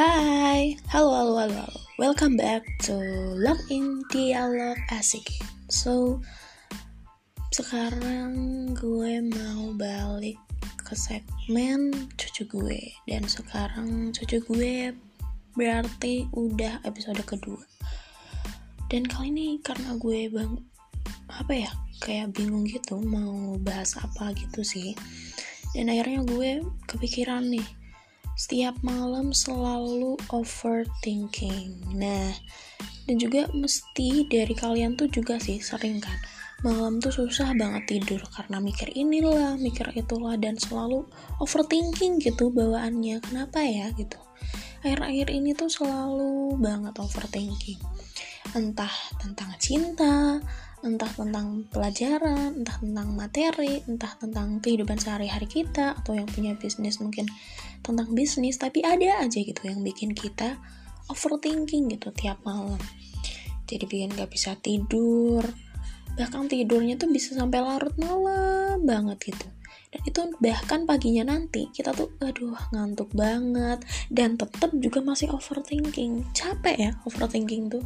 Hai, halo halo halo, halo. welcome back to Login Dialog Asik. So, sekarang gue mau balik ke segmen cucu gue dan sekarang cucu gue berarti udah episode kedua. Dan kali ini karena gue bang apa ya kayak bingung gitu mau bahas apa gitu sih. Dan akhirnya gue kepikiran nih setiap malam selalu overthinking. Nah, dan juga mesti dari kalian tuh juga sih sering kan malam tuh susah banget tidur karena mikir inilah, mikir itulah dan selalu overthinking gitu bawaannya. Kenapa ya gitu? Akhir-akhir ini tuh selalu banget overthinking. Entah tentang cinta, entah tentang pelajaran, entah tentang materi, entah tentang kehidupan sehari-hari kita, atau yang punya bisnis mungkin tentang bisnis, tapi ada aja gitu yang bikin kita overthinking gitu tiap malam. Jadi bikin gak bisa tidur, bahkan tidurnya tuh bisa sampai larut malam banget gitu. Dan itu bahkan paginya nanti kita tuh aduh ngantuk banget dan tetap juga masih overthinking. Capek ya overthinking tuh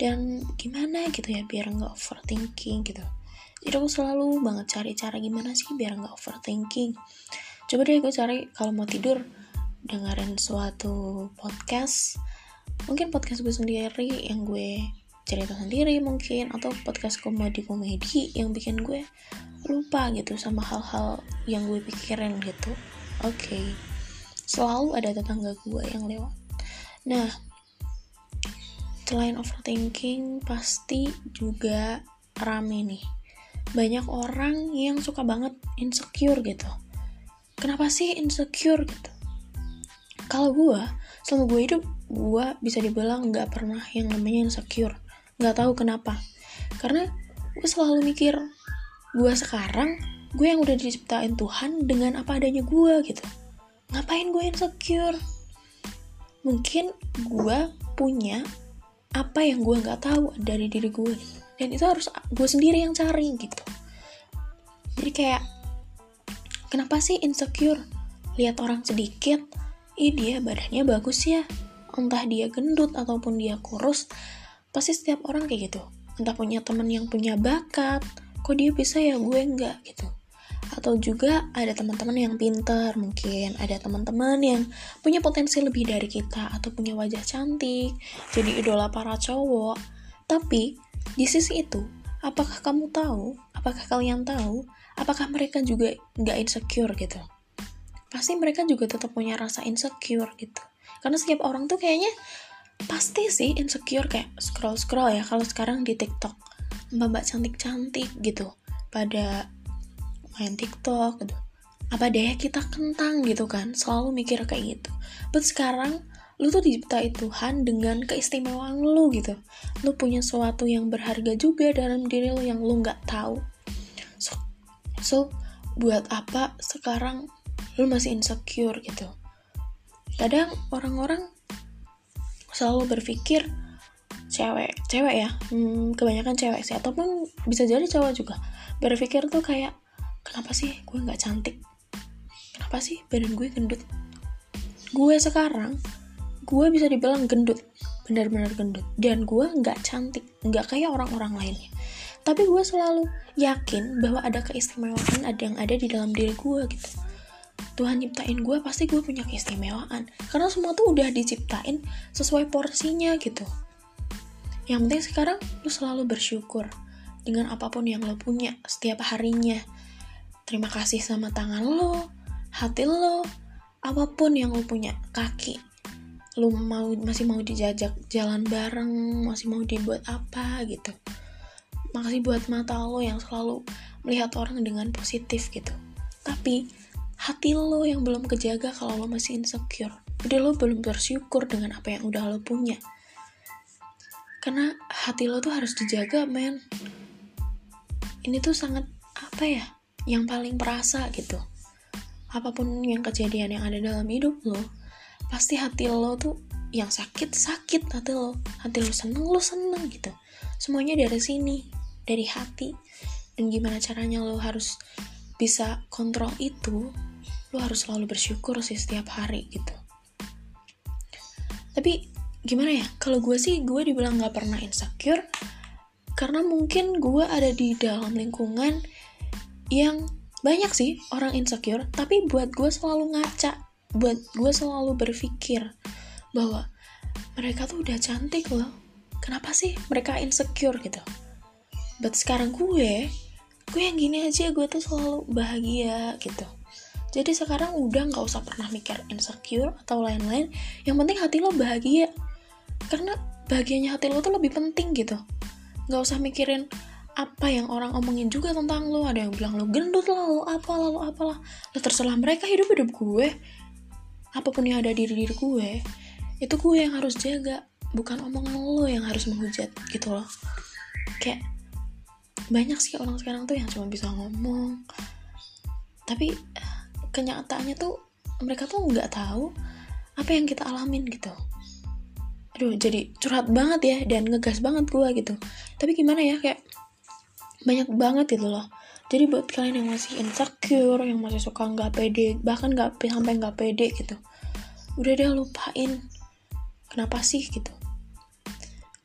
dan gimana gitu ya biar nggak overthinking gitu. Jadi aku selalu banget cari cara gimana sih biar nggak overthinking. Coba deh gue cari kalau mau tidur dengerin suatu podcast. Mungkin podcast gue sendiri yang gue cerita sendiri mungkin atau podcast komedi-komedi yang bikin gue lupa gitu sama hal-hal yang gue pikirin gitu. Oke. Okay. selalu ada tetangga gue yang lewat. Nah selain overthinking pasti juga rame nih. Banyak orang yang suka banget insecure gitu. Kenapa sih insecure gitu? Kalau gue selama gue hidup gue bisa dibilang nggak pernah yang namanya insecure. Nggak tahu kenapa. Karena gue selalu mikir gue sekarang gue yang udah diciptain Tuhan dengan apa adanya gue gitu. Ngapain gue insecure? Mungkin gue punya apa yang gue nggak tahu dari diri gue dan itu harus gue sendiri yang cari gitu. Jadi kayak kenapa sih insecure? Lihat orang sedikit ih dia badannya bagus ya. Entah dia gendut ataupun dia kurus pasti setiap orang kayak gitu. Entah punya temen yang punya bakat kok dia bisa ya gue enggak gitu atau juga ada teman-teman yang pintar mungkin ada teman-teman yang punya potensi lebih dari kita atau punya wajah cantik jadi idola para cowok. Tapi di sisi itu apakah kamu tahu? Apakah kalian tahu? Apakah mereka juga nggak insecure gitu? Pasti mereka juga tetap punya rasa insecure gitu. Karena setiap orang tuh kayaknya pasti sih insecure kayak scroll scroll ya kalau sekarang di TikTok. Mbak-mbak cantik-cantik gitu pada main TikTok gitu. Apa deh kita kentang gitu kan. Selalu mikir kayak gitu. But sekarang lu tuh diciptai Tuhan dengan keistimewaan lu gitu. Lu punya sesuatu yang berharga juga dalam diri lu yang lu nggak tahu. So, so buat apa sekarang lu masih insecure gitu? Kadang orang-orang selalu berpikir cewek cewek ya. Hmm, kebanyakan cewek sih. Ataupun bisa jadi cowok juga. Berpikir tuh kayak kenapa sih gue nggak cantik? Kenapa sih badan gue gendut? Gue sekarang gue bisa dibilang gendut benar-benar gendut. Dan gue nggak cantik nggak kayak orang-orang lainnya tapi gue selalu yakin bahwa ada keistimewaan ada yang ada di dalam diri gue gitu. Tuhan nyiptain gue pasti gue punya keistimewaan. Karena semua tuh udah diciptain sesuai porsinya gitu. Yang penting sekarang lu selalu bersyukur dengan apa pun yang lo punya setiap harinya terima kasih sama tangan lo, hati lo, apa pun yang lo punya, kaki. Lo mau masih mau dijajak jalan bareng, masih mau dibuat apa gitu. Makasih buat mata lo yang selalu melihat orang dengan positif gitu. Tapi hati lo yang belum kejaga kalau lo masih insecure. Jadi lo belum bersyukur dengan apa yang udah lo punya. Karena hati lo tuh harus dijaga, men. Ini tuh sangat apa ya? Yang paling perasa gitu. Apa pun yang kejadian yang ada dalam hidup lo pasti hati lo tuh yang sakit sakit hati lo. Hati lo seneng lo seneng gitu. Semuanya dari sini dari hati. Dan gimana caranya lo harus bisa kontrol itu lo harus selalu bersyukur sih setiap hari gitu. Tapi gimana ya kalau gue sih gue dibilang nggak pernah insecure karena mungkin gue ada di dalam lingkungan yang banyak sih orang insecure tapi buat gue selalu ngaca buat gue selalu berpikir bahwa mereka tuh udah cantik loh. Kenapa sih mereka insecure gitu? But sekarang gue gue yang gini aja gue tuh selalu bahagia gitu. Jadi sekarang udah nggak usah pernah mikir insecure atau lain-lain. Yang penting hati lo bahagia. Karena bahagianya hati lo tuh lebih penting gitu. Nggak usah mikirin apa yang orang omongin juga tentang lo. Ada yang bilang lo gendut lah lo apa lo apalah. Lo terserah mereka hidup hidup gue. Apa pun yang ada di diri gue itu gue yang harus jaga. Bukan omongan lo yang harus menghujat gitu loh. Kayak banyak sih orang sekarang tuh yang cuma bisa ngomong. Tapi kenyataannya tuh mereka tuh nggak tahu apa yang kita alamin gitu. Aduh jadi curhat banget ya dan ngegas banget gue gitu. Tapi gimana ya kayak banyak banget gitu loh. Jadi buat kalian yang masih insecure yang masih suka nggak pede bahkan nggak sampai nggak pede gitu udah deh lupain kenapa sih gitu.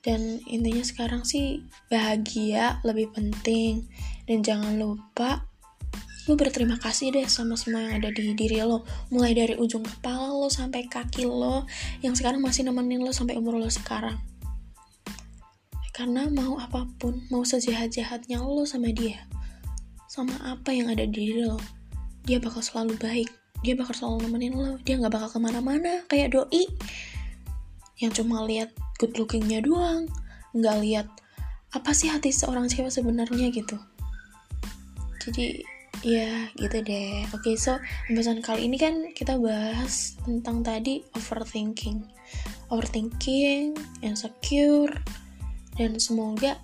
Dan intinya sekarang sih bahagia lebih penting dan jangan lupa lu berterima kasih deh sama semua yang ada di diri lo. Mulai dari ujung kepala lo sampai kaki lo yang sekarang masih nemenin lo sampai umur lo sekarang karena mau apa pun, mau sejahat-jahatnya lo sama dia, sama apa yang ada di diri lo, dia bakal selalu baik. Dia bakal selalu nemenin lo. Dia nggak bakal ke mana-mana kayak doi yang cuma lihat good lookingnya doang, nggak lihat apa sih hati seorang cewek sebenarnya gitu. Jadi ya gitu deh. Oke, okay, so pembahasan kali ini kan kita bahas tentang tadi overthinking, overthinking, insecure, dan semoga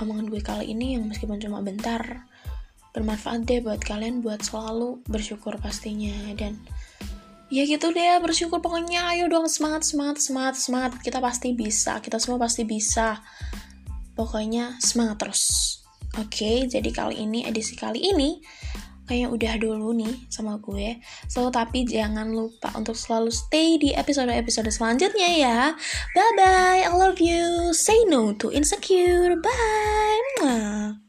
omongan gue kali ini yang meskipun cuma bentar bermanfaat deh buat kalian buat selalu bersyukur pastinya. Dan ya gitu deh bersyukur pokoknya. Ayo dong semangat semangat semangat semangat. Kita pasti bisa kita semua pasti bisa. Pokoknya semangat terus. Oke jadi kali ini edisi kali ini kayaknya udah dulu nih sama gue. So, tapi jangan lupa untuk selalu stay di episode-episode selanjutnya ya. Bye-bye, I love you. Say no to insecure. Bye.